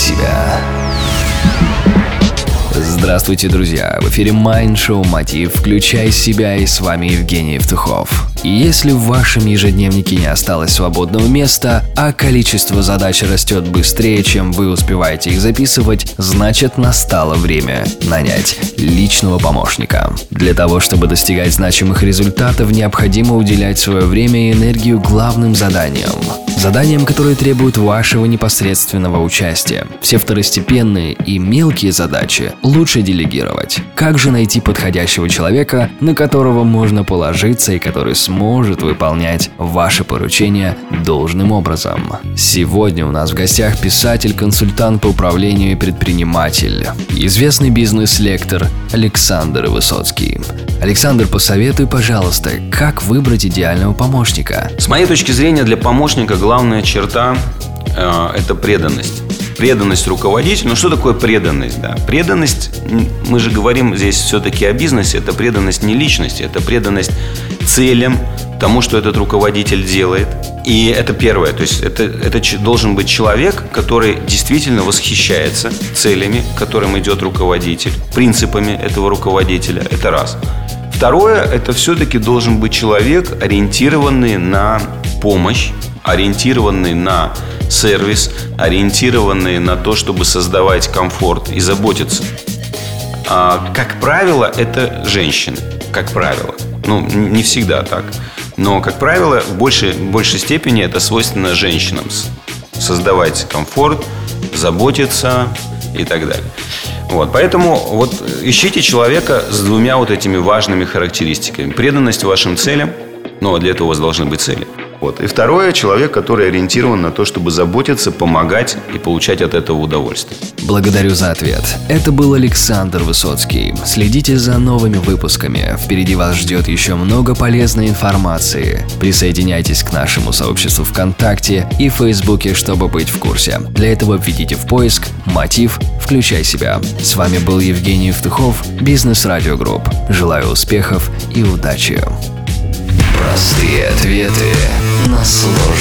себя». Здравствуйте, друзья! В эфире Mind Show Мотив «Включай себя» и с вами Евгений Евтухов. Если в вашем ежедневнике не осталось свободного места, а количество задач растет быстрее, чем вы успеваете их записывать, значит настало время нанять личного помощника. Для того, чтобы достигать значимых результатов, необходимо уделять свое время и энергию главным заданиям. Заданиям, которые требуют вашего непосредственного участия. Все второстепенные и мелкие задачи лучше делегировать. Как же найти подходящего человека, на которого можно положиться и который сможет выполнять ваши поручения должным образом? Сегодня у нас в гостях писатель, консультант по управлению и предприниматель, известный бизнес-лектор Александр Высоцкий. Александр, посоветуй, пожалуйста, как выбрать идеального помощника? С моей точки зрения, для помощника главная черта э, – это преданность. Преданность руководителю. Ну, что такое преданность? Да? Преданность, мы же говорим здесь все-таки о бизнесе, это преданность не личности, это преданность целям, тому, что этот руководитель делает. И это первое. То есть это, это должен быть человек, который действительно восхищается целями, к которым идет руководитель, принципами этого руководителя. Это раз. Второе, это все-таки должен быть человек, ориентированный на помощь, ориентированный на сервис, ориентированный на то, чтобы создавать комфорт и заботиться. А, как правило, это женщины. Как правило. Ну, не всегда так. Но, как правило, в большей, в большей степени это свойственно женщинам. Создавать комфорт, заботиться и так далее. Вот, поэтому вот ищите человека с двумя вот этими важными характеристиками. Преданность вашим целям, но для этого у вас должны быть цели – вот. И второе, человек, который ориентирован на то, чтобы заботиться, помогать и получать от этого удовольствие. Благодарю за ответ. Это был Александр Высоцкий. Следите за новыми выпусками. Впереди вас ждет еще много полезной информации. Присоединяйтесь к нашему сообществу ВКонтакте и Фейсбуке, чтобы быть в курсе. Для этого введите в поиск «Мотив. Включай себя». С вами был Евгений Евтухов, Бизнес Радио Групп. Желаю успехов и удачи. Простые ответы на сложные